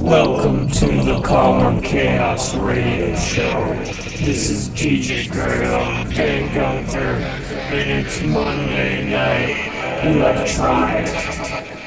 Welcome to the Calm Or Chaos Radio Show. This is DJ Graham Dan Gunther, and it's Monday night electronic.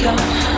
slow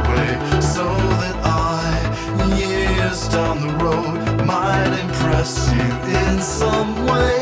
away so that I, years down the road, might impress you in some way.